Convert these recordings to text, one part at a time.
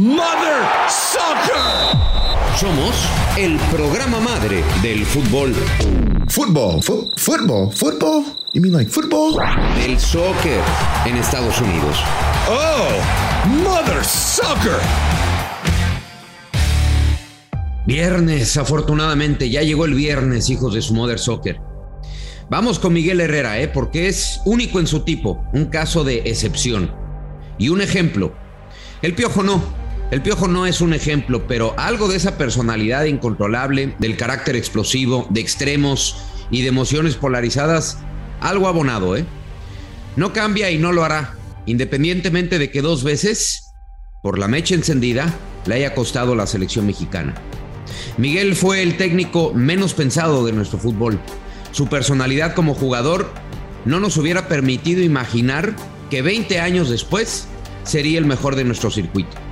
Mother Soccer. Somos el programa madre del fútbol. Football, fo- football, football? You mean like football? Del soccer en Estados Unidos. Oh, Mother Soccer. Viernes, afortunadamente, ya llegó el viernes, hijos de su Mother Soccer. Vamos con Miguel Herrera, ¿eh? porque es único en su tipo, un caso de excepción. Y un ejemplo. El piojo no. El piojo no es un ejemplo, pero algo de esa personalidad incontrolable, del carácter explosivo, de extremos y de emociones polarizadas, algo abonado, ¿eh? No cambia y no lo hará, independientemente de que dos veces, por la mecha encendida, le haya costado la selección mexicana. Miguel fue el técnico menos pensado de nuestro fútbol. Su personalidad como jugador no nos hubiera permitido imaginar que 20 años después sería el mejor de nuestro circuito.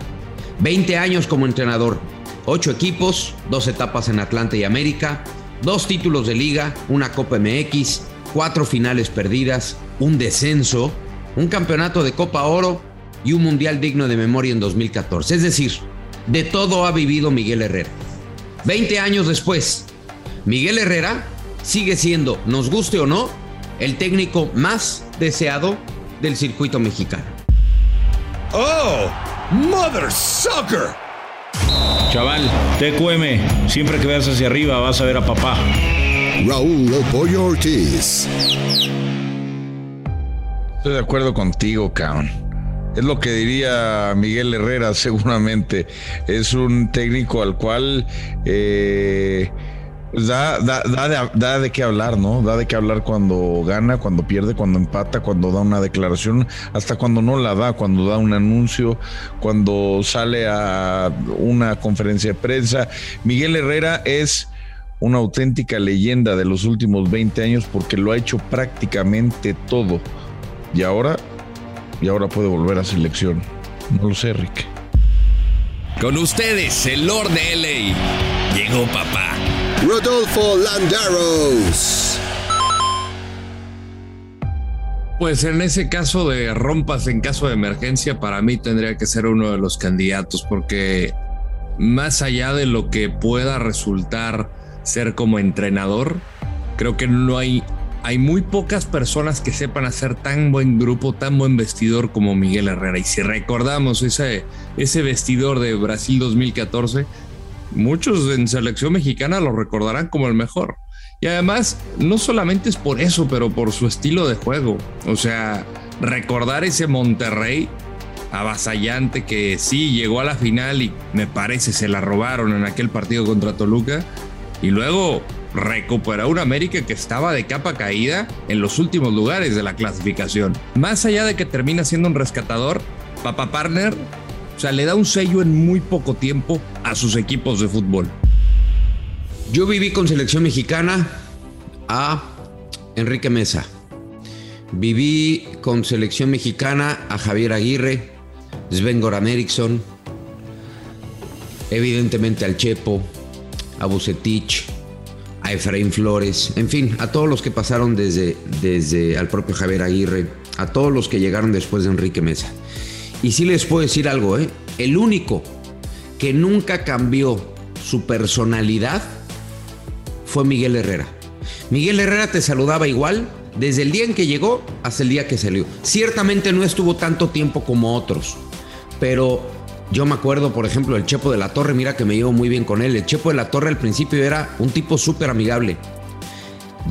20 años como entrenador, 8 equipos, 2 etapas en Atlanta y América, 2 títulos de liga, una Copa MX, 4 finales perdidas, un descenso, un campeonato de Copa Oro y un mundial digno de memoria en 2014. Es decir, de todo ha vivido Miguel Herrera. 20 años después, Miguel Herrera sigue siendo, nos guste o no, el técnico más deseado del circuito mexicano. Oh, Mother Soccer. Chaval, TQM, siempre que veas hacia arriba vas a ver a papá. Raúl Pollo Ortiz. Estoy de acuerdo contigo, cabrón. Es lo que diría Miguel Herrera, seguramente. Es un técnico al cual eh, pues da, da, da, de, da qué hablar, ¿no? Da de qué hablar cuando gana, cuando pierde, cuando empata, cuando da una declaración, hasta cuando no la da, cuando da un anuncio, cuando sale a una conferencia de prensa. Miguel Herrera es una auténtica leyenda de los últimos 20 años porque lo ha hecho prácticamente todo. Y ahora, y ahora puede volver a selección. No lo sé, Rick. Con ustedes, el Lord de LA. Llegó papá. Rodolfo Landaros. Pues en ese caso de rompas en caso de emergencia, para mí tendría que ser uno de los candidatos, porque más allá de lo que pueda resultar ser como entrenador, creo que no hay, hay muy pocas personas que sepan hacer tan buen grupo, tan buen vestidor como Miguel Herrera. Y si recordamos ese, ese vestidor de Brasil 2014, muchos en selección mexicana lo recordarán como el mejor. Y además, no solamente es por eso, pero por su estilo de juego. O sea, recordar ese Monterrey avasallante que sí llegó a la final y me parece se la robaron en aquel partido contra Toluca. Y luego recuperó una América que estaba de capa caída en los últimos lugares de la clasificación. Más allá de que termina siendo un rescatador, Papa Partner, o sea, le da un sello en muy poco tiempo a sus equipos de fútbol. Yo viví con selección mexicana a Enrique Mesa. Viví con selección mexicana a Javier Aguirre, Sven Goran Eriksson, evidentemente al Chepo, a Bucetich, a Efraín Flores, en fin, a todos los que pasaron desde, desde al propio Javier Aguirre, a todos los que llegaron después de Enrique Mesa. Y sí les puedo decir algo, ¿eh? el único que nunca cambió su personalidad fue Miguel Herrera. Miguel Herrera te saludaba igual desde el día en que llegó hasta el día que salió. Ciertamente no estuvo tanto tiempo como otros, pero Yo me acuerdo, por ejemplo, el Chepo de la Torre, mira que me llevo muy bien con él. El Chepo de la Torre al principio era un tipo súper amigable.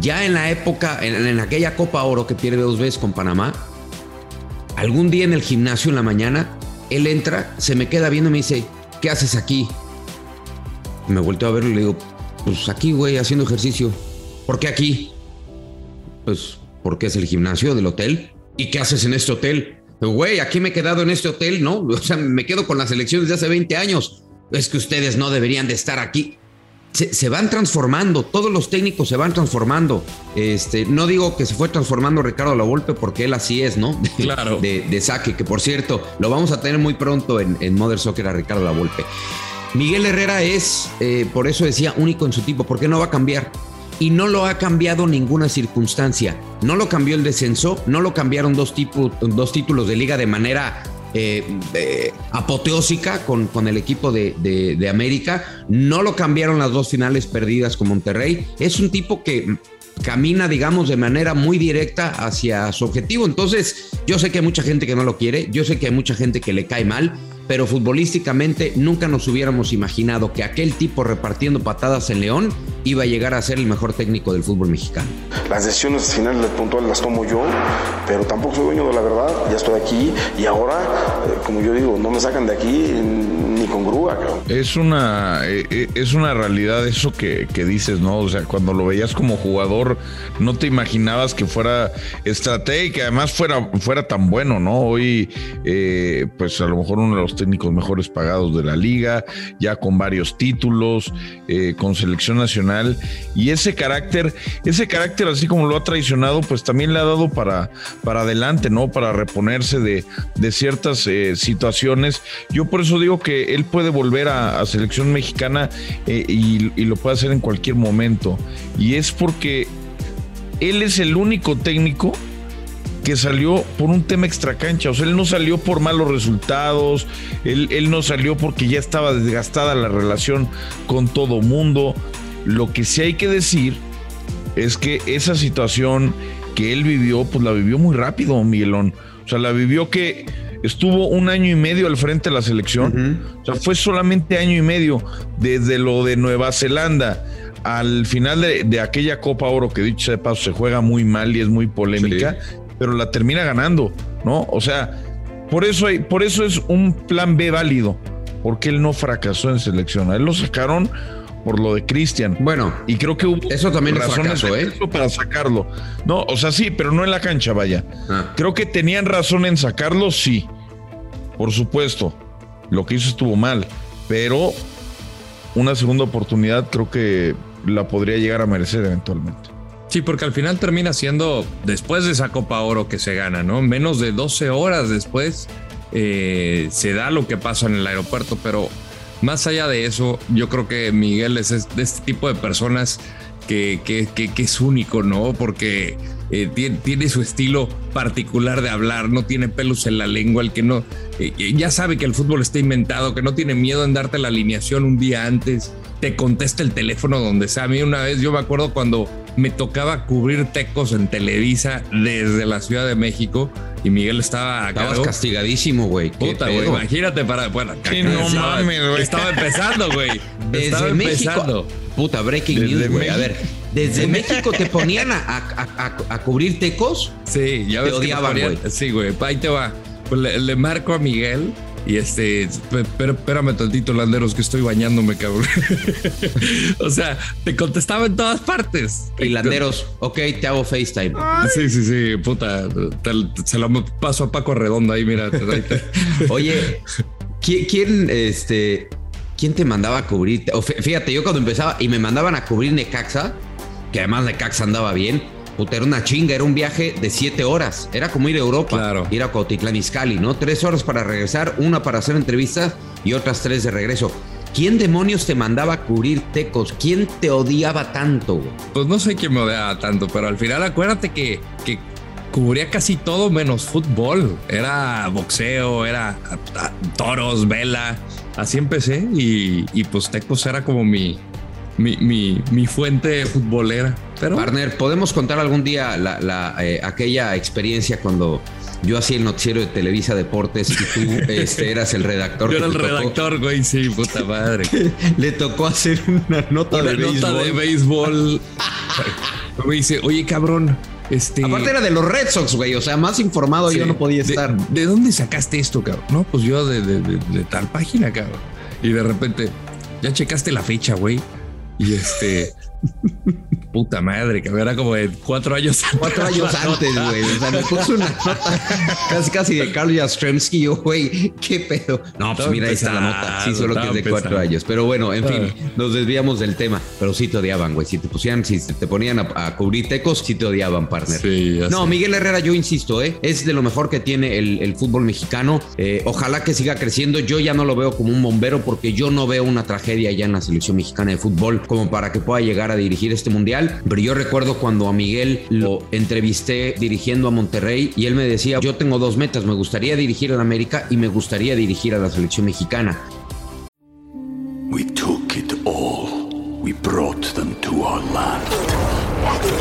Ya en la época, en, en, aquella Copa Oro que pierde dos veces con Panamá, algún día en el gimnasio en la mañana, él entra, se me queda viendo y me dice, ¿qué haces aquí? Me volteo a verlo y le digo, pues aquí, güey, haciendo ejercicio. ¿Por qué aquí? Pues porque es el gimnasio del hotel. ¿Y qué haces en este hotel? Güey, aquí me he quedado en este hotel, ¿no? O sea, me quedo con las elecciones de hace 20 años. Es que ustedes no deberían de estar aquí. Se, se, van transformando, todos los técnicos se van transformando. Este, no digo que se fue transformando Ricardo La Volpe porque él así es, ¿no? De, claro. De, de, saque, que por cierto, lo vamos a tener muy pronto en, en Mother Soccer a Ricardo La Volpe. Miguel Herrera es, eh, por eso decía, único en su tipo, porque no va a cambiar. Y no lo ha cambiado ninguna circunstancia. No lo cambió el descenso, no lo cambiaron dos, tipo, dos títulos de liga de manera eh, eh, apoteósica con, con, el equipo de, de, de, América. No lo cambiaron las dos finales perdidas con Monterrey. Es un tipo que camina, digamos, de manera muy directa hacia su objetivo. Entonces, yo sé que hay mucha gente que no lo quiere, yo sé que hay mucha gente que le cae mal, pero futbolísticamente nunca nos hubiéramos imaginado que aquel tipo repartiendo patadas en León iba a llegar a ser el mejor técnico del fútbol mexicano. Las decisiones finales puntuales las tomo yo, pero tampoco soy dueño de la verdad, ya estoy aquí y ahora, eh, como yo digo, no me sacan de aquí ni con grúa. Cabrón. Es una, eh, es una realidad eso que, que dices, ¿no? O sea, cuando lo veías como jugador, no te imaginabas que fuera estratega y que además fuera, fuera tan bueno, ¿no? Hoy, eh, pues a lo mejor uno de los técnicos mejores pagados de la liga, ya con varios títulos, eh, con selección nacional. Y ese carácter, ese carácter así como lo ha traicionado, pues también le ha dado para, para adelante, ¿no? Para reponerse de, de ciertas eh, situaciones. Yo por eso digo que él puede volver a, selección mexicana eh, y lo puede hacer en cualquier momento. Y es porque él es el único técnico que salió por un tema extracancha. O sea, él no salió por malos resultados, él, él, no salió porque ya estaba desgastada la relación con todo mundo. Lo que sí hay que decir es que esa situación que él vivió, pues la vivió muy rápido, Miguelón. O sea, la vivió que estuvo un año y medio al frente de la selección. Uh -huh. O sea, fue solamente año y medio desde lo de Nueva Zelanda al final de, de, aquella Copa Oro que dicho sea de paso se juega muy mal y es muy polémica, sí. Pero la termina ganando, ¿no? O sea, por eso, hay, por eso es un plan B válido, porque él no fracasó en selección. A él lo sacaron por lo de Cristian. Bueno, y creo que hubo eso también razones fracaso, ¿eh? para sacarlo. No, o sea, sí, pero no en la cancha, vaya. Ah. Creo que tenían razón en sacarlo, sí. Por supuesto. Lo que hizo estuvo mal, pero una segunda oportunidad creo que la podría llegar a merecer eventualmente. Sí, porque al final termina siendo después de esa Copa Oro que se gana, ¿no? Menos de 12 horas después eh, se da lo que pasa en el aeropuerto, pero más allá de eso, yo creo que Miguel es de este tipo de personas que, que, que, que es único, ¿no? Porque eh, tiene, su estilo particular de hablar, no tiene pelos en la lengua, el que no, eh, ya sabe que el fútbol está inventado, que no tiene miedo en darte la alineación un día antes, te contesta el teléfono donde sea. A mí una vez yo me acuerdo cuando me tocaba cubrir tecos en Televisa desde la Ciudad de México y Miguel estaba Estabas cargo. castigadísimo, güey. Puta, güey. Imagínate para. Bueno, sí, no estaba, mames, güey. Estaba empezando, güey. Desde estaba México. empezando. Puta, breaking Desde news, güey. A ver, desde México te ponían a, a, a, a cubrir tecos. Sí, ya Te ves que odiaban, güey. Sí, güey. Ahí te va. Pues le, le marco a Miguel. Y este, pe- pero espérame tantito, Landeros, que estoy bañándome, cabrón. o sea, te contestaba en todas partes. Hilanderos, ok, te hago FaceTime. Sí, sí, sí, puta. te- se lo paso a Paco Redondo ahí, mira. ahí Oye, ¿quién, quién, este, ¿quién te mandaba a cubrir? O Fíjate, yo cuando empezaba y me mandaban a cubrir Necaxa, que además Necaxa andaba bien, puta, era una chinga, era un viaje de siete horas. Era como ir a Europa, Claro. ir a Izcalli, ¿no? Tres horas para regresar, una para hacer entrevistas y otras tres de regreso. ¿Quién demonios te mandaba a cubrir tecos? ¿Quién te odiaba tanto? Pues no sé quién me odiaba tanto, pero al final acuérdate que, que cubría casi todo menos fútbol. Era boxeo, era toros, vela. Así empecé y, y pues Tecos era como mi, mi, mi, mi fuente futbolera. Pero Partner, ¿podemos contar algún día la, la, eh, aquella experiencia cuando yo hacía el noticiero de Televisa Deportes y tú este, eras el redactor. Yo era el redactor, güey, sí, puta madre. Le tocó hacer una nota una de nota béisbol. de béisbol. Me dice, oye, cabrón, este... Aparte era de los Red Sox, güey. O sea, más informado Sí. yo no podía ¿De- estar. ¿De, dónde sacaste esto, cabrón? No, pues yo de, de- de- de tal página, cabrón. Y de repente, ya checaste la fecha, güey. Y este. Puta madre, que era como de cuatro años Cuatro años antes, güey. O sea, me puso una nota casi casi de Carl Jastrzemski. Yo, güey, qué pedo. No, pues mira, ahí está la nota. Sí, solo que es de cuatro años. Pero bueno, en fin, Ah. nos desviamos del tema. Pero sí te odiaban, güey. Si te pusieran, si te ponían a, a cubrir tecos, sí te odiaban, partner. Sí, no, sé. Miguel Herrera, yo insisto, ¿eh? es de lo mejor que tiene el, el fútbol mexicano. Eh, ojalá que siga creciendo. Yo ya no lo veo como un bombero porque yo no veo una tragedia ya en la selección mexicana de fútbol como para que pueda llegar a dirigir este mundial. Pero yo recuerdo cuando a Miguel lo entrevisté dirigiendo a Monterrey y él me decía, yo tengo dos metas, me gustaría dirigir a la América y me gustaría dirigir a la selección mexicana. We took it all. We brought them to our land.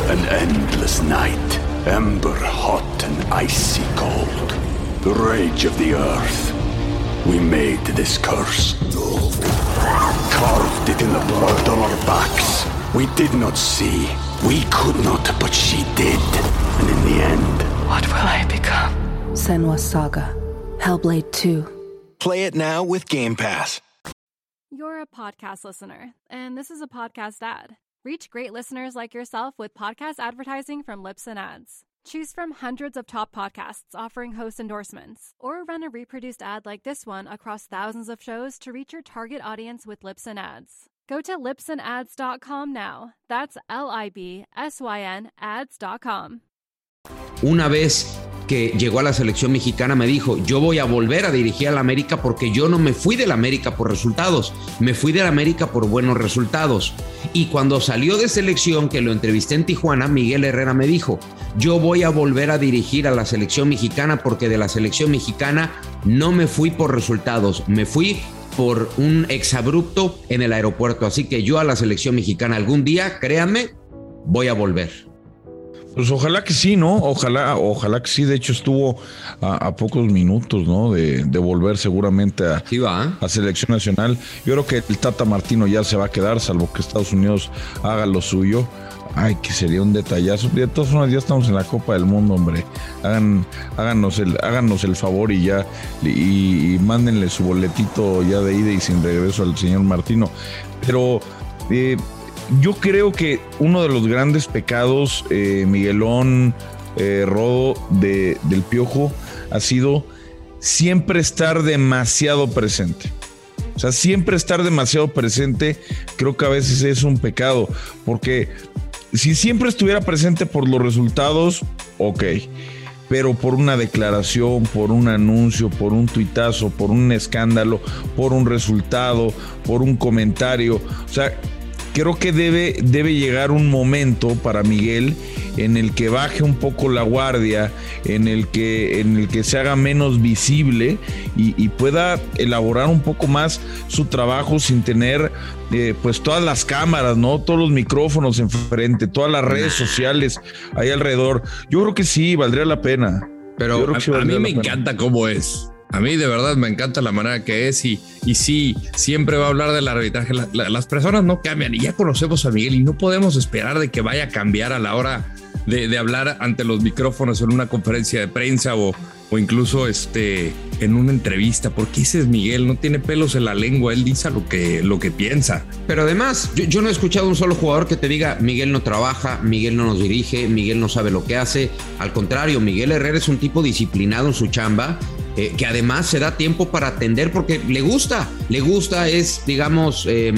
An endless night, ember hot and icy cold. The rage of the earth. We made this curse. Carved it in the blood on our backs. We did not see. We could not, but she did. And in the end, What will I become? Senwa Saga. Hellblade 2. Play it now with Game Pass. You're a podcast listener, and this is a podcast ad. Reach great listeners like yourself with podcast advertising from Lips and Ads. Choose from hundreds of top podcasts offering host endorsements, or run a reproduced ad like this one across thousands of shows to reach your target audience with Lips and Ads. Go to lipsandads.com now. That's L I B S Y N ads.com. una vez que llegó a la selección mexicana me dijo, yo voy a volver a dirigir a la América porque yo no me fui de la América por resultados, me fui de la América por buenos resultados. Y cuando salió de selección, que lo entrevisté en Tijuana, Miguel Herrera me dijo, yo voy a volver a dirigir a la selección mexicana porque de la selección mexicana no me fui por resultados, me fui por un exabrupto en el aeropuerto. Así que yo a la selección mexicana algún día, créanme, voy a volver. Pues ojalá que sí, ¿no? Ojalá, ojalá que sí. De hecho, estuvo a, a pocos minutos, ¿no? De, de volver seguramente a, a selección nacional. Yo creo que el Tata Martino ya se va a quedar, salvo que Estados Unidos haga lo suyo. Ay, que sería un detallazo. De todas formas, ya estamos en la Copa del Mundo, hombre. Hagan, háganos, el, háganos el favor y ya. Y, mándenle su boletito ya de ida y sin regreso al señor Martino. Pero eh, yo creo que uno de los grandes pecados, eh, Miguelón, eh, Rodo, de, del Piojo, ha sido siempre estar demasiado presente. O sea, siempre estar demasiado presente creo que a veces es un pecado, porque si siempre estuviera presente por los resultados, ok, pero por una declaración, por un anuncio, por un tuitazo, por un escándalo, por un resultado, por un comentario, o sea, creo que debe, debe llegar un momento para Miguel en el que baje un poco la guardia, en el que, en el que se haga menos visible y, y pueda elaborar un poco más su trabajo sin tener eh, pues todas las cámaras, ¿no? Todos los micrófonos enfrente, todas las redes sociales ahí alrededor. Yo creo que sí, valdría la pena. Pero a, sí a mí me pena. encanta cómo es. A mí de verdad me encanta la manera que es y, y sí, siempre va a hablar del arbitraje. La- la- las personas no cambian y ya conocemos a Miguel y no podemos esperar de que vaya a cambiar a la hora de, de hablar ante los micrófonos en una conferencia de prensa o, o incluso este, en una entrevista, porque ese es Miguel, no tiene pelos en la lengua, él dice lo que, lo que piensa. Pero además, yo, yo no he escuchado un solo jugador que te diga, Miguel no trabaja, Miguel no nos dirige, Miguel no sabe lo que hace. Al contrario, Miguel Herrera es un tipo disciplinado en su chamba, eh, que además se da tiempo para atender porque le gusta, le gusta, es, digamos, eh,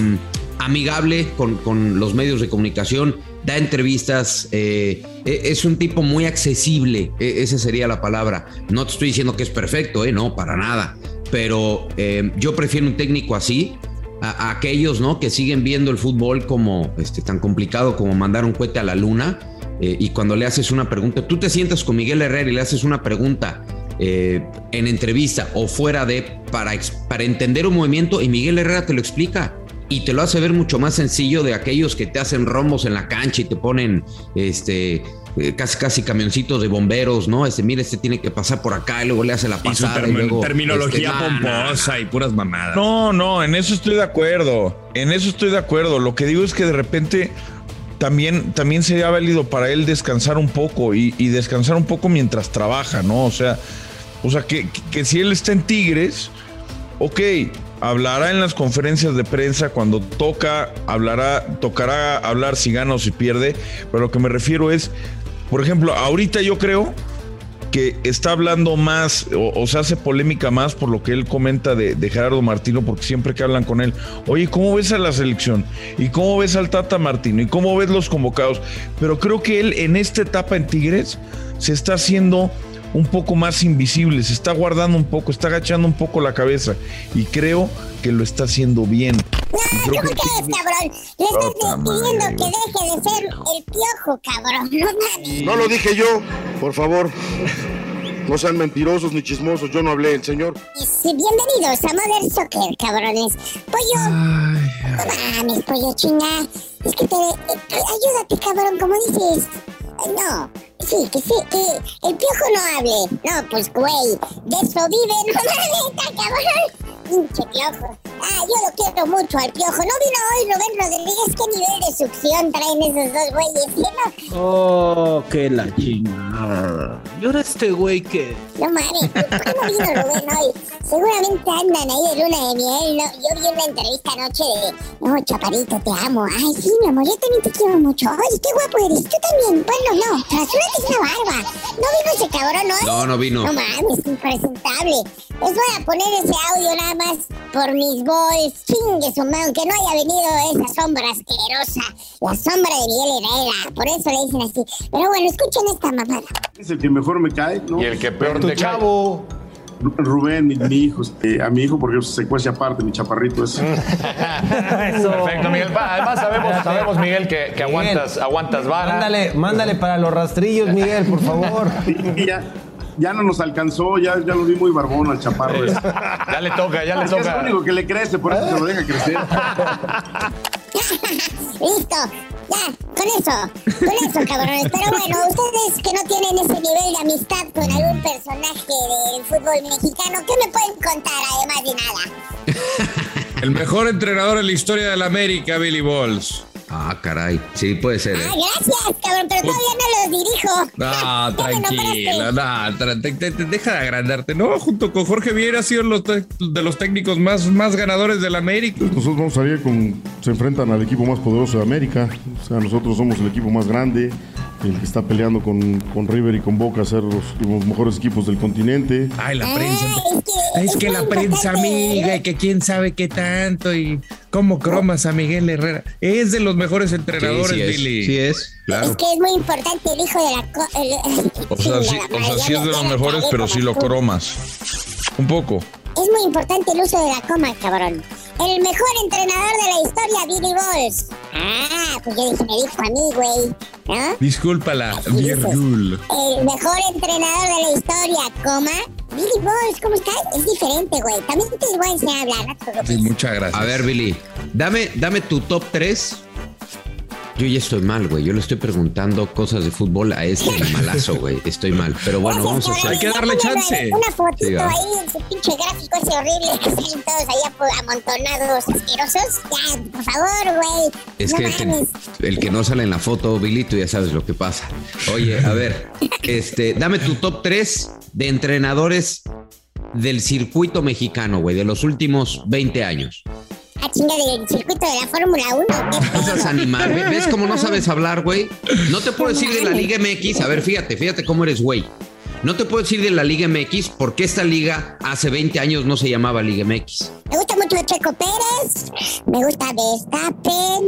amigable con, con los medios de comunicación, da entrevistas, eh, e- es un tipo muy accesible, e- esa sería la palabra. No te estoy diciendo que es perfecto, eh, no, para nada. Pero eh, yo prefiero un técnico así a, aquellos ¿no? que siguen viendo el fútbol como este, tan complicado como mandar un cohete a la luna. y cuando le haces una pregunta, tú te sientas con Miguel Herrera y le haces una pregunta eh, en entrevista o fuera de para, para entender un movimiento y Miguel Herrera te lo explica. y te lo hace ver mucho más sencillo de aquellos que te hacen rombos en la cancha y te ponen este eh, casi casi camioncitos de bomberos, ¿no? Este, mira, este tiene que pasar por acá y luego le hace la Y su pasada y, termi- luego terminología este, nah. pomposa y puras mamadas. No, no, en eso estoy de acuerdo. En eso estoy de acuerdo. Lo que digo es que de repente también, también sería válido para él descansar un poco y, y descansar un poco mientras trabaja, ¿no? O sea, o sea que, que- si él está en Tigres, ok, hablará en las conferencias de prensa cuando toca, hablará, tocará hablar si gana o si pierde, pero lo que me refiero es, por ejemplo, ahorita yo creo que está hablando más o, o se hace polémica más por lo que él comenta de, de Gerardo Martino, porque siempre que hablan con él, oye, ¿cómo ves a la selección? ¿Y cómo ves al Tata Martino? ¿Y cómo ves los convocados? Pero creo que él en esta etapa en Tigres se está haciendo un poco más invisible, se está guardando un poco, está agachando un poco la cabeza y creo que lo está haciendo bien. Y creo que- ¿Qué es, cabrón? Le estás pidiendo que deje de ser el piojo, cabrón. No mames. No lo dije yo, por favor. No sean mentirosos ni chismosos, yo no hablé, el señor. Sí, bienvenidos a Mother Soccer, cabrones. Pollo. No mames, pollo chinga. Es que te. eh, ayúdate, cabrón, como dices. No. Sí, que sí, que el piojo no hable. No, pues, güey, de eso vive, no mames, está cabrón. Pinche piojo. Ah, yo lo quiero mucho al piojo. No vino hoy Rubén Rodríguez. ¿Qué nivel de succión traen esos dos güeyes? ¿Sí, no? Oh, que la chingada. Y ahora este güey que. No mames, ¿por qué no vino Rubén hoy? Seguramente andan ahí de luna de miel. ¿no? Yo vi una entrevista anoche de. No, chaparito, te amo. Ay, sí, mi amor, yo también te quiero mucho. Oye, qué guapo eres. Tú también. Bueno, no, una barba. ¿No vino ese cabrón hoy? No, no vino. No mames, impresentable. Les voy a poner ese audio nada más por mis boys. Chingue su madre, aunque no haya venido esa sombra asquerosa. La sombra de Miguel Herrera. Por eso le dicen así. Pero bueno, escuchen esta mamada. Es el que mejor me cae, ¿no? Y el que peor te cae. Rubén, mi, mi hijo, este, a mi hijo, porque se cuece aparte, mi chaparrito es. Perfecto, Miguel. Además sabemos, sabemos Miguel, que, que aguantas, aguantas vara. Mándale, mándale para los rastrillos, Miguel, por favor. Y ya, ya no nos alcanzó, ya, ya lo vi muy barbón al chaparro. ese. Ya le toca, ya le Es que Es toca. lo único que le crece, por eso se lo deja crecer. Listo, ya, con eso, con eso, cabrones. Pero bueno, ustedes que no tienen ese nivel de amistad con algún personaje del fútbol mexicano, ¿qué me pueden contar además de nada? El mejor entrenador en la historia de la América, Billy Balls. Ah, caray. Sí, puede ser. ¿eh? Ah, gracias, cabrón, pero todavía no los dirijo. Me tranquila, no, tra- te- te- te- deja de agrandarte. No, junto con Jorge Viera ha sido los de los técnicos más, más ganadores de la América. Nosotros vamos a salir con. Se enfrentan al equipo más poderoso de América. O sea, nosotros somos el equipo más grande, el que está peleando con, con River y con Boca a ser los, los mejores equipos del continente. Ay, la prensa. Es que la prensa amiga y que quién sabe qué tanto y cómo cromas a Miguel Herrera. Es de los mejores entrenadores, Sí, sí es, Billy. sí es, Es claro. que es muy importante el hijo de la... el- O sea, sí, o sea, sí es de los mejores, pero sí lo cromas. Un poco. Es muy importante el uso de la coma, cabrón. El mejor entrenador de la historia, Billy Balls. Ah, pues yo dije, me dijo a mí, güey. ¿No? Discúlpala, Virgul. El mejor entrenador de la historia, coma. Billy Balls, ¿cómo estás? Es diferente, güey. También te voy a enseñar a hablar. Sí, muchas gracias. A ver, Billy, dame, dame tu top 3. Yo ya estoy mal, güey. Yo le estoy preguntando cosas de fútbol a este malazo, güey. Estoy mal. Pero bueno, vamos a hacer. Hay que darle chance. Una fotito Sí, ahí en su pinche gráfico ese horrible que salen todos allá por amontonados asquerosos. Ya, por favor, güey. Es no que el que, mames. el que no sale en la foto, Billy, tú ya sabes lo que pasa. Oye, a ver, este, dame tu top 3 de entrenadores del circuito mexicano, güey, de los últimos 20 años. Ah, chinga, del circuito de la Fórmula 1. ¿qué No seas pedo? animal. ¿Ve- ¿Ves cómo no sabes hablar, güey? No te puedo decir de la Liga MX. A ver, fíjate, fíjate cómo eres, güey. No te puedo decir de la Liga MX porque esta liga hace 20 años no se llamaba Liga MX. Me gusta mucho Checo Pérez. Me gusta Verstappen.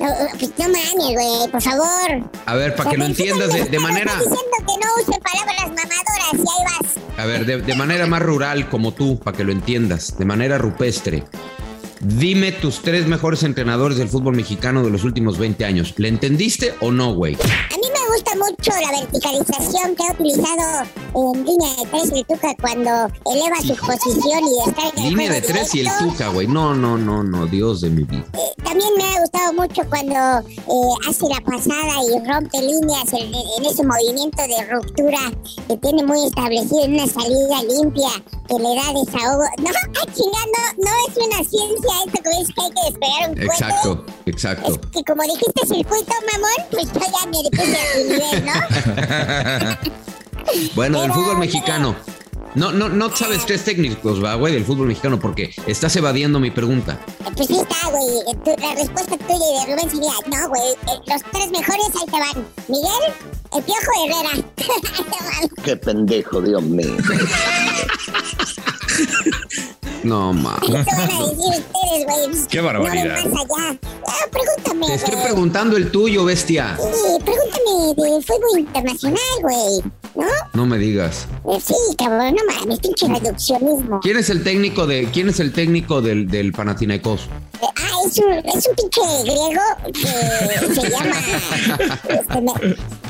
No, pues no mames, güey, por favor. A ver, para que lo entiendas de, manera... diciendo que no use palabras mamadoras y ahí vas. A ver, de, de manera más rural como tú, para que lo entiendas, de manera rupestre. Dime tus tres mejores entrenadores del fútbol mexicano de los últimos 20 años. ¿Le entendiste o no, güey? Gusta mucho la verticalización que ha utilizado en línea de tres el Tuca cuando eleva su posición y descarga el Línea de juego tres y el directo. Tuca, güey. No, no, no, no, Dios de mi vida. También me ha gustado mucho cuando eh, hace la pasada y rompe líneas en, en ese movimiento de ruptura que tiene muy establecido en una salida limpia que le da desahogo. No, ah, chingando, no es una ciencia esto que es que hay que despegar un. Exacto, exacto. Que como dijiste circuito, mamón, pues yo ya me puse nivel, ¿no? Bueno, del fútbol mexicano. No, no, no sabes tres técnicos, va, güey, del fútbol mexicano, porque estás evadiendo mi pregunta. Pues sí está, güey. Tu- La respuesta tuya y de Rubén sería, no, güey. eh, Los tres mejores ahí te van. Miguel, el Piojo Herrera. Ahí te van. Qué pendejo, Dios mío. No, ma. Ahí te van a decir ustedes, güey. Qué barbaridad. No más allá. Ah, pregúntame, Te estoy preguntando el tuyo, bestia. Sí, pregúntame de fútbol internacional, güey. ¿No? No me digas. Eh, Sí, cabrón, no mames, pinche reduccionismo. ¿Quién es el técnico de, quién es el técnico del, del Panathinaikos? Es un, es un pinche griego que se llama. Este, me,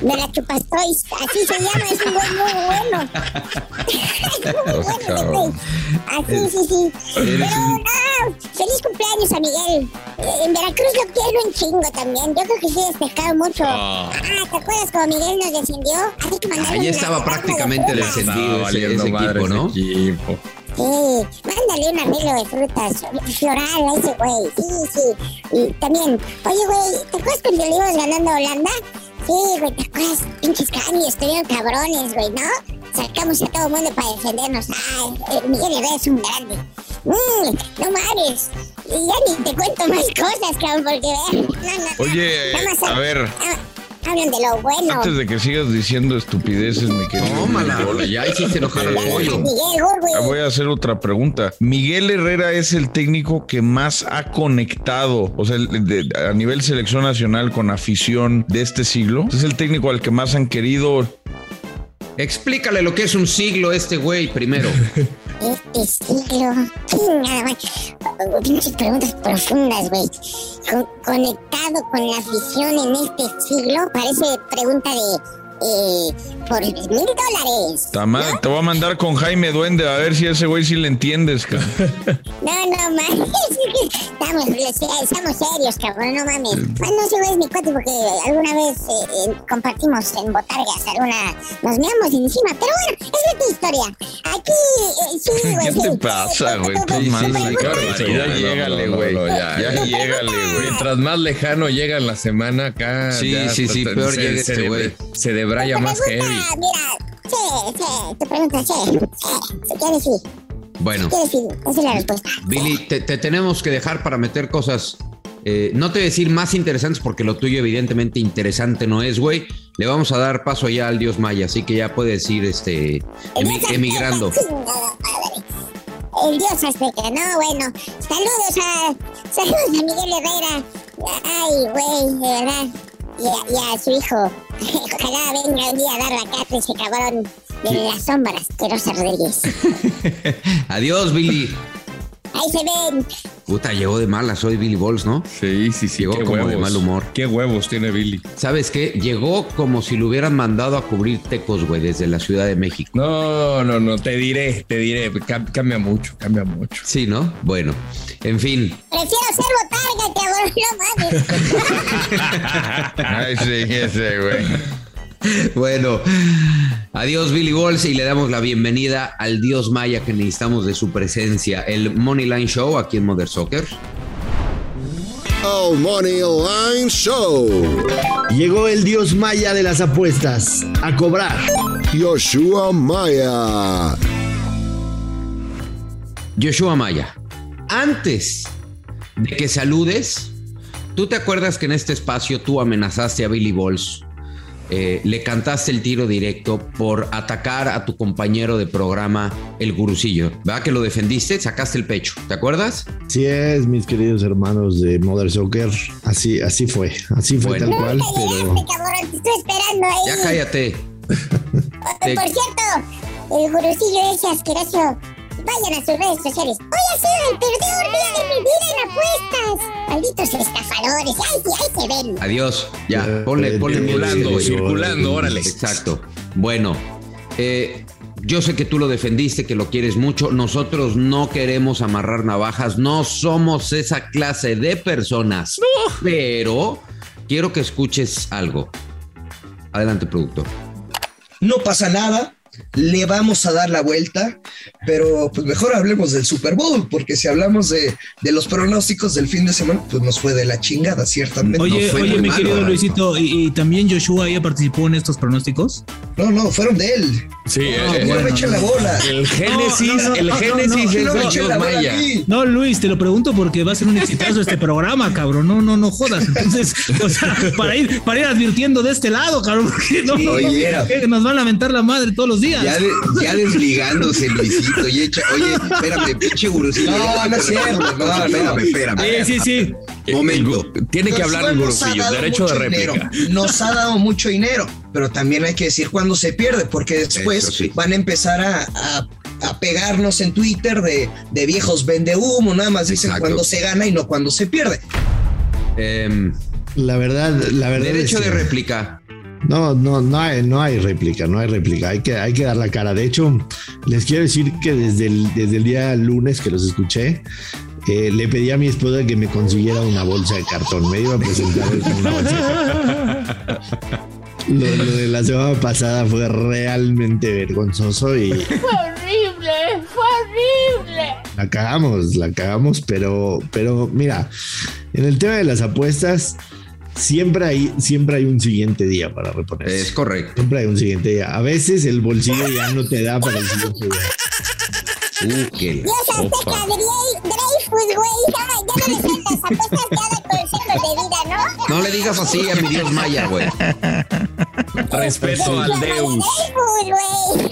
me la chupastois. Así se llama, es un güey muy bueno. Es muy bueno. Así, sí, sí. Pero no, feliz cumpleaños a Miguel. Eh, En Veracruz lo quiero un chingo también. Yo creo que sí destacado mucho. Ah. Ah, ¿te acuerdas cuando Miguel nos descendió? Hay que Ahí estaba prácticamente descendido ese, valiendo ese equipo, ese ¿no? equipo. Sí, mándale un arreglo de frutas floral a ese güey. Sí, sí. Y también, oye, güey, ¿te acuerdas cuando le íbamos ganando a Holanda? Sí, güey, ¿te acuerdas? Pinches cambios, estuvieron cabrones, güey, ¿no? Sacamos a todo el mundo para defendernos. Ah, eh, Miguel Herrera es un grande. Mm, no mames. Y ya ni te cuento más cosas, cabrón, porque vean. No, no, no. Oye, a ver, hablan de lo bueno. antes de que sigas diciendo estupideces, mi querido. Tómala, Miguel, ya hiciste enojar al eh, pollo. Voy a hacer otra pregunta. Miguel Herrera es el técnico que más ha conectado, o sea, de- a nivel selección nacional con afición de este siglo. Es el técnico al que más han querido. Explícale lo que es un siglo a este güey primero. Este siglo. Nada. Pinches preguntas profundas, güey. Con- conectado con la afición en este siglo. Parece pregunta de. Eh, por mil dólares. Ta madre, Te voy a mandar con Jaime Duende a ver si ese güey sí le entiendes, cabrón. No, no mames. Estamos, estamos serios, cabrón. No mames. Ah, no, ese güey es mi cuate porque alguna vez eh, eh, compartimos en botargas alguna. Nos meamos encima. Pero bueno, es otra historia. Aquí, eh, sí, güey. ¿Qué sí. te pasa, güey? Sí, sí, no, Ya no, llégale, no, güey. no, Ya llégale, güey. Mientras más lejano llega en la semana acá. Sí, ya sí, sí, peor se- llega este güey. Se debraya más heavy. Ah, mira. Sí, sí. Tu pregunta, sí. Sí, si quieres, sí. Bueno, Si quieres, sí. Esa es la respuesta. Billy, te, te tenemos que dejar para meter cosas. eh, no te voy a decir más interesantes porque lo tuyo evidentemente interesante no es, güey. Le vamos a dar paso ya al dios maya, así que ya puedes ir este, emi- emigrando. El dios azteca, no, bueno. Saludos a. Saludos a Miguel Herrera. Ay, güey, de verdad. Y a, y a su hijo. Ojalá venga un día a dar la cara a ese cabrón de las sombras, Querosa Rodríguez. Adiós, Billy. Ahí se ven. Puta, llegó de malas hoy Billy Balls, ¿no? Sí, sí, sí. Llegó qué como de mal humor. Qué huevos tiene Billy. ¿Sabes qué? Llegó como si lo hubieran mandado a cubrir tecos, güey, desde la Ciudad de México. No, no, no, te diré, te diré. Cam- Cambia mucho, cambia mucho. Sí, ¿no? Bueno, en fin. Prefiero ser botarga, cabrón, no mames. Ay, sí, ese, güey. Bueno, adiós Billy Balls y le damos la bienvenida al dios maya que necesitamos de su presencia, el Moneyline Show aquí en Mother Soccer. El Money Line Show. Llegó el dios maya de las apuestas a cobrar. Yoshua Maya. Joshua Maya, antes de que saludes, ¿tú te acuerdas que en este espacio tú amenazaste a Billy Balls? Eh, le cantaste el tiro directo por atacar a tu compañero de programa, el gurusillo. ¿Verdad que lo defendiste? Sacaste el pecho. ¿Te acuerdas? Así es, mis queridos hermanos de Mother Soccer. Así, así fue. Así fue Bueno. tal cual. Pero llegaste, cabrón, te estoy esperando ahí. Ya cállate. Por cierto, el gurusillo ese asqueroso. Vayan a sus redes sociales. Hoy ha sido el peor día de mi vida en apuestas. Malditos valores. Ahí, sí, ahí se ven. Adiós. Ya, ponle, ponle circulando, circulando, órale. Exacto. Bueno, eh, yo sé que tú lo defendiste, que lo quieres mucho. Nosotros no queremos amarrar navajas, no somos esa clase de personas. Pero quiero que escuches algo. Adelante, productor. No pasa nada, le vamos a dar la vuelta, pero pues mejor hablemos del Super Bowl, porque si hablamos de, de los pronósticos del fin de semana, pues nos fue de la chingada, ciertamente. Oye, No fue oye, mi malo, querido ¿verdad? Luisito, ¿y, y también Joshua ya participó en estos pronósticos? No, no, fueron de él. Sí, No, eh, no me echen la bola. El Génesis, el Génesis es no, Dios Maya. No, Luis, te lo pregunto porque va a ser un exitazo este programa, cabrón. No, no, no jodas. Entonces, o sea, para ir, para ir advirtiendo de este lado, cabrón, porque no, Sí, no, oye, no, que nos van a lamentar la madre todos los días. Ya, de- ya desligándose, Luisito. Y echa, oye, espérame, pinche gurusillo. No, no es cierto, no, no. espérame, espérame. Sí, sí, sí. Momento. Tiene que hablar el dado derecho de mucho réplica. dinero, Nos ha dado mucho dinero, pero también hay que decir cuándo se pierde, porque después Eso sí. van a empezar a, a- a pegarnos en Twitter de, de viejos vende humo, nada más dicen Exacto. cuando se gana y no cuando se pierde. Em, La verdad, la verdad. derecho es de que- réplica. No, no, no hay, no hay réplica, no hay réplica. Hay que, hay que dar la cara. De hecho, les quiero decir que desde el, desde el día lunes que los escuché, eh, le pedí a mi esposa que me consiguiera una bolsa de cartón. Me iba a presentar con una bolsa de cartón. Lo, lo de la semana pasada fue realmente vergonzoso y Fue horrible, fue horrible. la cagamos, la cagamos, pero, pero mira, en el tema de las apuestas, siempre hay, siempre hay un siguiente día para reponerse. Es correcto. Siempre hay un siguiente día. A veces el bolsillo ya no te da para el siguiente día. Uh, qué. No le digas así a mi Dios Maya, güey. Respeto al Deus. Dreyfus, güey.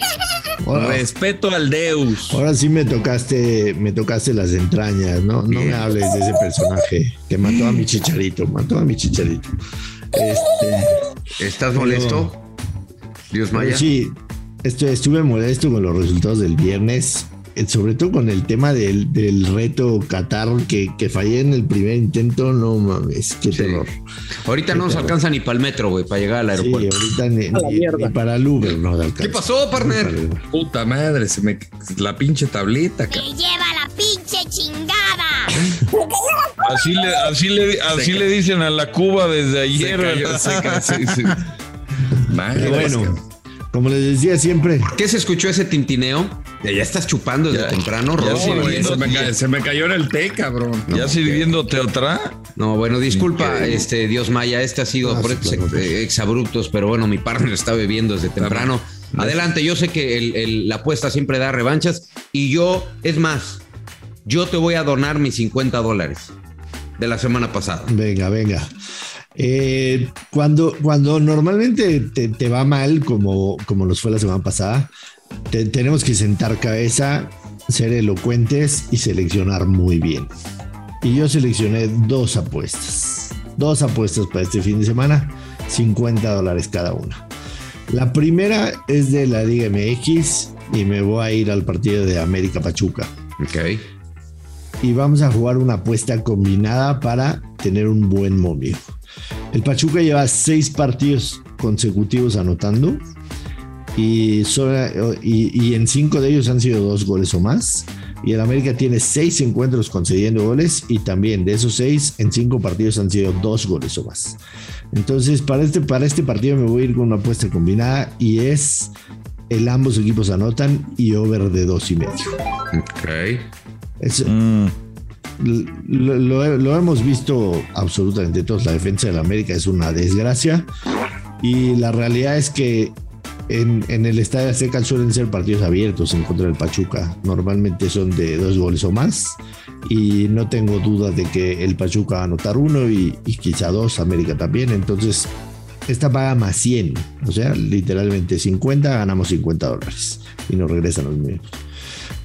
Ahora, Respeto al Deus. ahora sí me tocaste, me tocaste las entrañas, ¿no? No me hables de ese personaje que mató a mi chicharito, mató a mi chicharito. Este, ¿Estás molesto? Dios Maya. Sí, estu- estuve molesto con los resultados del viernes, sobre todo con el tema del, del reto Qatar, que, que fallé en el primer intento, no mames, qué terror. Ahorita no nos alcanza ni para el metro, güey, para llegar al Sí, aeropuerto. ahorita ni, ni- ni para el Uber no ¿Qué pasó, partner? Puta madre, se me la pinche tableta, cabrón. lleva la pinche chingada. Así le, así le, así le dicen a la Cuba desde ayer. se sí, sí. Madre, bueno, como les decía siempre, ¿Qué se escuchó ese tintineo? Ya ya estás chupando desde Ya, temprano, ya sí, güey, se, me ca- se me cayó en el té, cabrón. ¿Ya sirviéndote otra? No, bueno, disculpa, este Dios Maya, este ha sido Ah, por sí, estos claro. ex- eh, exabruptos, pero bueno, mi partner está bebiendo desde temprano. Adelante, yo sé que el- el- la apuesta siempre da revanchas y yo, es más, yo te voy a donar mis 50 dólares de la semana pasada. venga, venga. Eh, cuando, cuando normalmente te, te va mal, como, como nos fue la semana pasada, te- tenemos que sentar cabeza, ser elocuentes y seleccionar muy bien. Y yo seleccioné dos apuestas. Dos apuestas para este fin de semana, 50 dólares cada una. La primera es de la Liga MX y me voy a ir al partido de América Pachuca. Ok. Y vamos a jugar una apuesta combinada para tener un buen momio. El Pachuca lleva seis partidos consecutivos anotando y, solo- y, y en cinco de ellos han sido dos goles o más. Y el América tiene seis encuentros concediendo goles y también de esos seis, en cinco partidos han sido dos goles o más. Entonces, para este, para este partido me voy a ir con una apuesta combinada y es el ambos equipos anotan y over de dos y medio. Ok. Es- lo, hemos visto absolutamente todos. La defensa del América es una desgracia. Y la realidad es que en, en el Estadio Azteca suelen ser partidos abiertos en contra del Pachuca. Normalmente son de dos goles o más. Y no tengo duda de que el Pachuca va a anotar uno y, y quizá dos, América también. Entonces, esta paga más 100. O sea, literalmente 50, ganamos 50 dólares. Y nos regresan los minutos.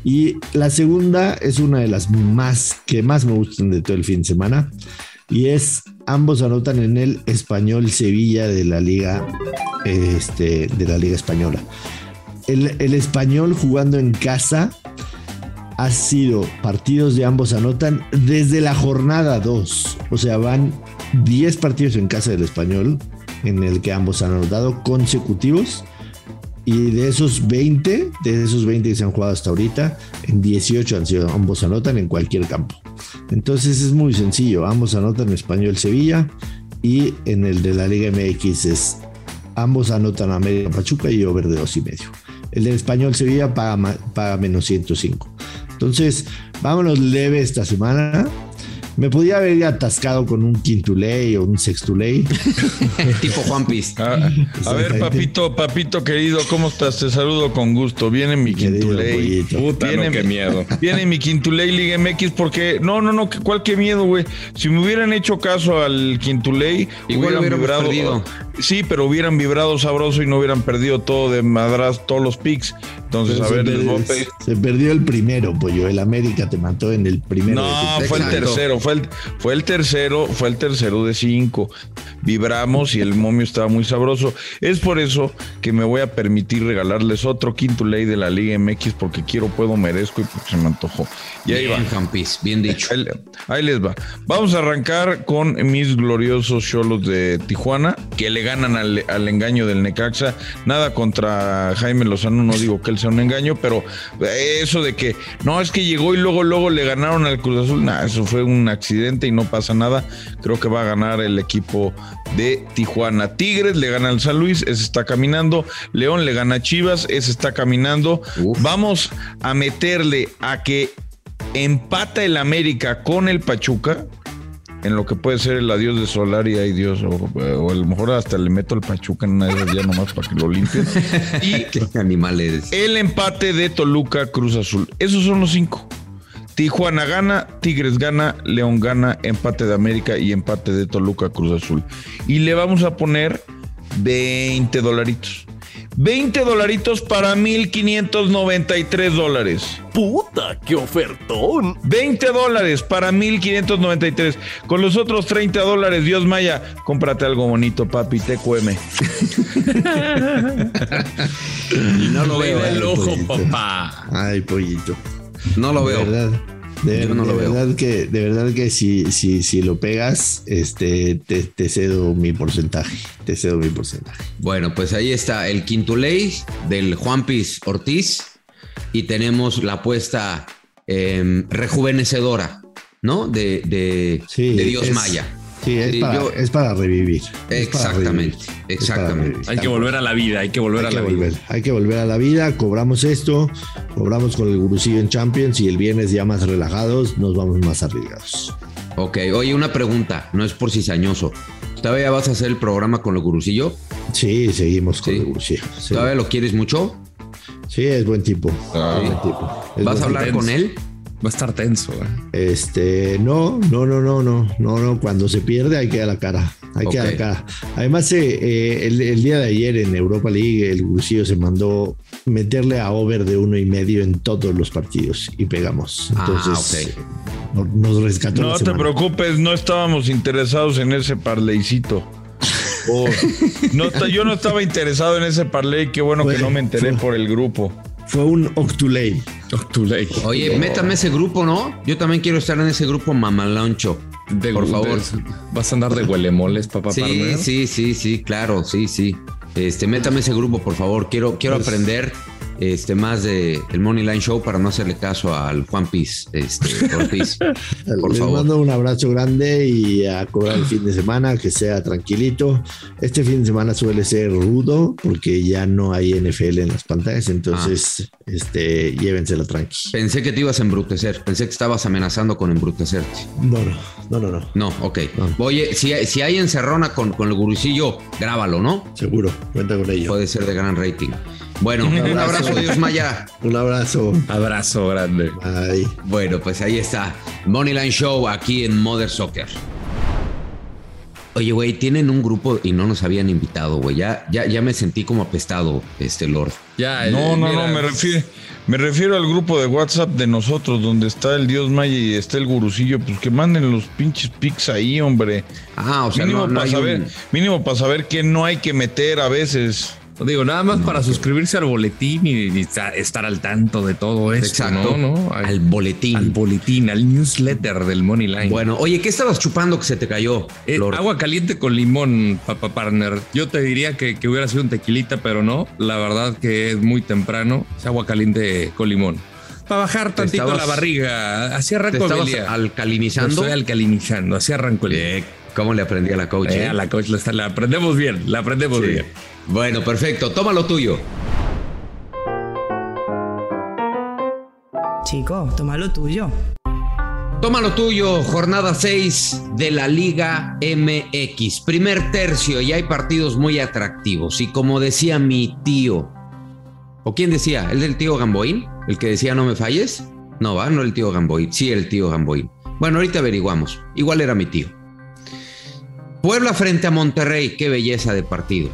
Y la segunda es una de las más que más me gustan de todo el fin de semana. Y es ambos anotan en el español Sevilla de la Liga, este, de la Liga Española. El, el español jugando en casa ha sido partidos de ambos anotan desde la jornada 2. O sea, van 10 partidos en casa del español en el que ambos han anotado consecutivos. Y de esos 20, de esos 20 que se han jugado hasta ahorita, en 18 han sido, ambos anotan en cualquier campo. Entonces es muy sencillo, ambos anotan en español Sevilla y en el de la Liga MX es ambos anotan América Pachuca y over de dos y medio. El del español Sevilla paga, paga menos 105. Entonces, vámonos leve esta semana. Me podía haber atascado con un quintuley o un sextuley. tipo Juan Piz. A, a ver, papito, papito querido, ¿cómo estás? Te saludo con gusto. Viene mi Quintuley. Puta, no, Viene, qué miedo. Viene mi Quintuley Liga MX porque, no, no, no, que- cuál qué miedo, güey. Si me hubieran hecho caso al Quintuley, Igual hubiéramos perdido. Sí, pero hubieran vibrado sabroso y no hubieran perdido todo de madras, todos los picks. Entonces, Pero a se ver, les perdió- voy a pedir- Se perdió el primero, pollo. El América te mató en el primero. No, fue el tercero, fue el, fue el tercero, fue el tercero de cinco. Vibramos y el momio estaba muy sabroso. Es por eso que me voy a permitir regalarles otro quinto ley de la Liga MX porque quiero, puedo, merezco y porque se me antojó. Y ahí Bien, va. Bien dicho. Ahí, ahí les va. Vamos a arrancar con mis gloriosos cholos de Tijuana, que le ganan al, al engaño del Necaxa. Nada contra Jaime Lozano, no digo que él sea un engaño, pero eso de que no es que llegó y luego, luego le ganaron al Cruz Azul, nah, eso fue un accidente y no pasa nada. Creo que va a ganar el equipo de Tijuana. Tigres le gana al San Luis, ese está caminando. León le gana a Chivas, ese está caminando. Vamos a meterle a que empata el América con el Pachuca, en lo que puede ser el adiós de Solari, ay Dios, o, o a lo mejor hasta le meto el Pachuca en una de esas ya nomás para que lo limpien. Y Qué animal eres. el empate de Toluca Cruz Azul. Esos son los cinco. Tijuana gana, Tigres gana, León gana, empate de América y empate de Toluca Cruz Azul. Y le vamos a poner 20 dolaritos. 20 dolaritos para 1.593 dólares. ¡Puta, qué ofertón! 20 dólares para 1.593. Con los otros 30 dólares, Dios Maya, cómprate algo bonito, papi, TQM. Y no lo veo Ay, el ojo, pollito. papá. Ay, pollito. No lo De veo. verdad. De, Yo no de lo veo. verdad que, de verdad que si, si, si lo pegas, este, te, te cedo mi porcentaje. Te cedo mi porcentaje. Bueno, pues ahí está el quinto ley del Juan Piz Ortiz y tenemos la apuesta em, rejuvenecedora, ¿no? De, de, Sí, de Dios es- Maya. Sí, es, Sí, para, yo- es para revivir. Es para Exactamente, revivir. Es para exactamente. revivir. Hay que volver a la vida, hay que volver Hay a que la vida. hay que volver a la vida, cobramos esto, cobramos con el gurusillo en Champions y el viernes ya más relajados, nos vamos más arriesgados. Ok, oye, una pregunta, no es por cizañoso. ¿Todavía vas a hacer el programa con el gurusillo? Sí, seguimos con Sí. el gurusillo. Sí. ¿Todavía lo quieres mucho? Sí, es buen tipo. Ah. es buen tipo. Es ¿Vas buen a hablar tipo. con él? Va a estar tenso, ¿eh? Este, no, no, no, no, no, no, no. Cuando se pierde hay que dar la cara. Hay que dar la cara. Además, eh, eh, el, el día de ayer en Europa League, el Gurusillo se mandó meterle a over de uno y medio en todos los partidos y pegamos. Ah, Entonces, no- nos rescató. la No te preocupes, no estábamos interesados en ese parleycito. Oh, no, yo no estaba interesado en ese parley, qué bueno que no me enteré fue- por el grupo. Fue un Octuley. Octuley. Oye, métame ese grupo, ¿no? Yo también quiero estar en ese grupo mamaloncho. De- Por de- favor. ¿Vas a andar de huelemoles, papá Sí, sí, sí, sí, claro, sí, sí. Este, métame ese grupo, por favor. Quiero, quiero Pues- aprender este, más de el Money Line Show para no hacerle caso al Juan Piz, este, Ortiz. Por Les favor. mando un abrazo grande y a cobrar el fin de semana, que sea tranquilito. Este fin de semana suele ser rudo porque ya no hay NFL en las pantallas, entonces Ah. este, llévensela tranqui. Pensé que te ibas a embrutecer. Pensé que estabas amenazando con embrutecerte. No, no, no, no, no. No, ok. No. Oye, si, hay- si hay encerrona con, con el gurusillo, grábalo, ¿no? Seguro, cuenta con ello. Puede ser de gran rating. Bueno, un abrazo, Dios Maya. Un abrazo. Abrazo grande. Bye. Bueno, pues ahí está. Moneyline Show aquí en Mother Soccer. Oye, güey, tienen un grupo y no nos habían invitado, güey. Ya, ya, ya me sentí como apestado, este Lord. Ya, No, eh, no, mira, no, me refiero, me refiero al grupo de WhatsApp de nosotros, donde está el Dios Maya y está el gurusillo, pues que manden los pinches pics ahí, hombre. Ah, o sea, mínimo no, no para hay saber, un- mínimo para saber que no hay que meter a veces. Digo, nada más para suscribirse al boletín y, y estar al tanto de todo esto. Exacto. ¿no? ¿no? Al boletín. Al boletín, al newsletter del Money Line. Bueno, oye, ¿qué estabas chupando que se te cayó? Eh, agua caliente con limón, papá partner. Yo te diría que, que hubiera sido un tequilita, pero no. La verdad que es muy temprano. Es agua caliente con limón. Para bajar tantito estabas- la barriga. Así arranco ¿Te estabas el día. alcalinizando? Lo Estoy alcalinizando. Así arranco el día. ¿Cómo le aprendí a la coach? Eh, eh? a la coach la, está- la aprendemos bien. La aprendemos Sí. bien. Bueno, perfecto. Toma lo tuyo. Chico, toma lo tuyo. Toma lo tuyo, jornada 6 de la Liga MX. Primer tercio y hay partidos muy atractivos. Y como decía mi tío, ¿o quién decía? ¿El del tío Gamboín? ¿El que decía no me falles? No, va, no el tío Gamboín. Sí, el tío Gamboín. Bueno, ahorita averiguamos. Igual era mi tío. Puebla frente a Monterrey, qué belleza de partido.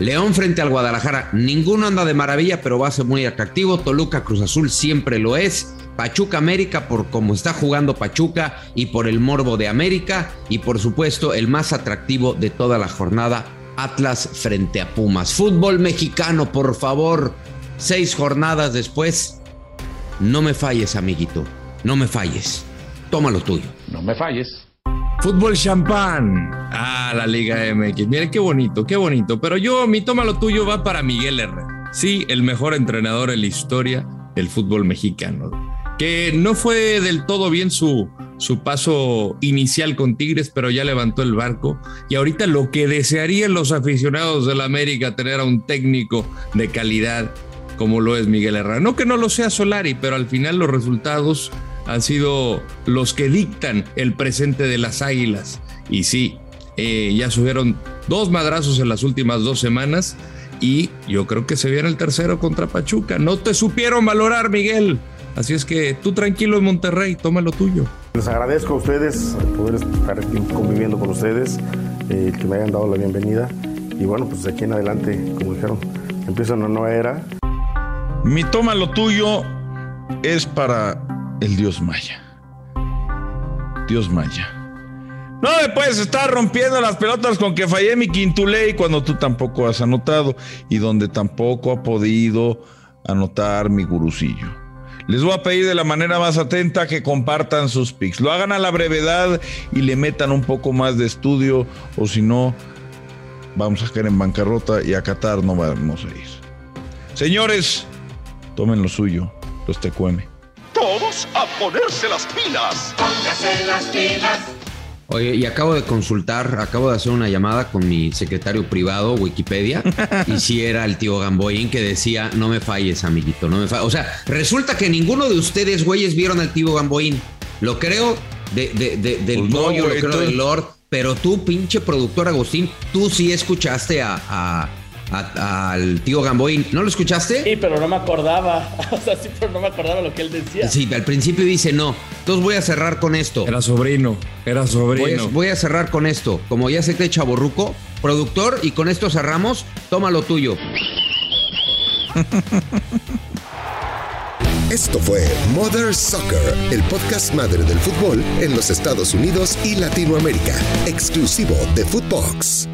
León frente al Guadalajara, ninguno anda de maravilla, pero va a ser muy atractivo. Toluca Cruz Azul siempre lo es. Pachuca América por cómo está jugando Pachuca y por el morbo de América. Y por supuesto el más atractivo de toda la jornada, Atlas frente a Pumas. Fútbol mexicano, por favor. Seis jornadas después. No me falles, amiguito. No me falles. Toma lo tuyo. No me falles. Fútbol champán. Ah, la Liga MX. Miren qué bonito, qué bonito. Pero yo, mi toma lo tuyo va para Miguel Herrera. Sí, el mejor entrenador en la historia del fútbol mexicano. Que no fue del todo bien su, su paso inicial con Tigres, pero ya levantó el barco. Y ahorita lo que desearían los aficionados de la América tener a un técnico de calidad como lo es Miguel Herrera. No que no lo sea Solari, pero al final los resultados han sido los que dictan el presente de las Águilas. Y sí, eh, ya subieron dos madrazos en las últimas dos semanas y yo creo que se viene el tercero contra Pachuca. No te supieron valorar, Miguel. Así es que tú tranquilo en Monterrey, toma lo tuyo. Les agradezco a ustedes poder estar aquí conviviendo con ustedes, eh, que me hayan dado la bienvenida. Y bueno, pues de aquí en adelante, como dijeron, empieza una nueva era. Mi toma lo tuyo es para el dios maya. Dios maya. No me puedes estar rompiendo las pelotas con que fallé mi quintuley cuando tú tampoco has anotado y donde tampoco ha podido anotar mi gurucillo. Les voy a pedir de la manera más atenta que compartan sus pics. Lo hagan a la brevedad y le metan un poco más de estudio o si no, vamos a caer en bancarrota y a Qatar no vamos a ir. Señores, tomen lo suyo, los tecueme. Ponerse las pilas. Póngase las pilas. Oye, y acabo de consultar, acabo de hacer una llamada con mi secretario privado, Wikipedia, y si era el tío Gamboín que decía, no me falles, amiguito, no me falles. O sea, resulta que ninguno de ustedes, güeyes, vieron al tío Gamboín. Lo creo de, de- de- del Pues no, lo creo del Lord, pero tú, pinche productor Agustín, tú sí escuchaste a, a- a- al tío Gamboín. ¿No lo escuchaste? Sí, pero no me acordaba. O sea, sí, pero no me acordaba lo que él decía. Sí, al principio dice no. Entonces voy a cerrar con esto. Era sobrino, era Voy sobrino. a, voy a cerrar con esto. Como ya se te echa borruco, productor, y con esto cerramos, toma lo tuyo. Esto fue Mother Soccer, el podcast madre del fútbol en los Estados Unidos y Latinoamérica, exclusivo de Footbox.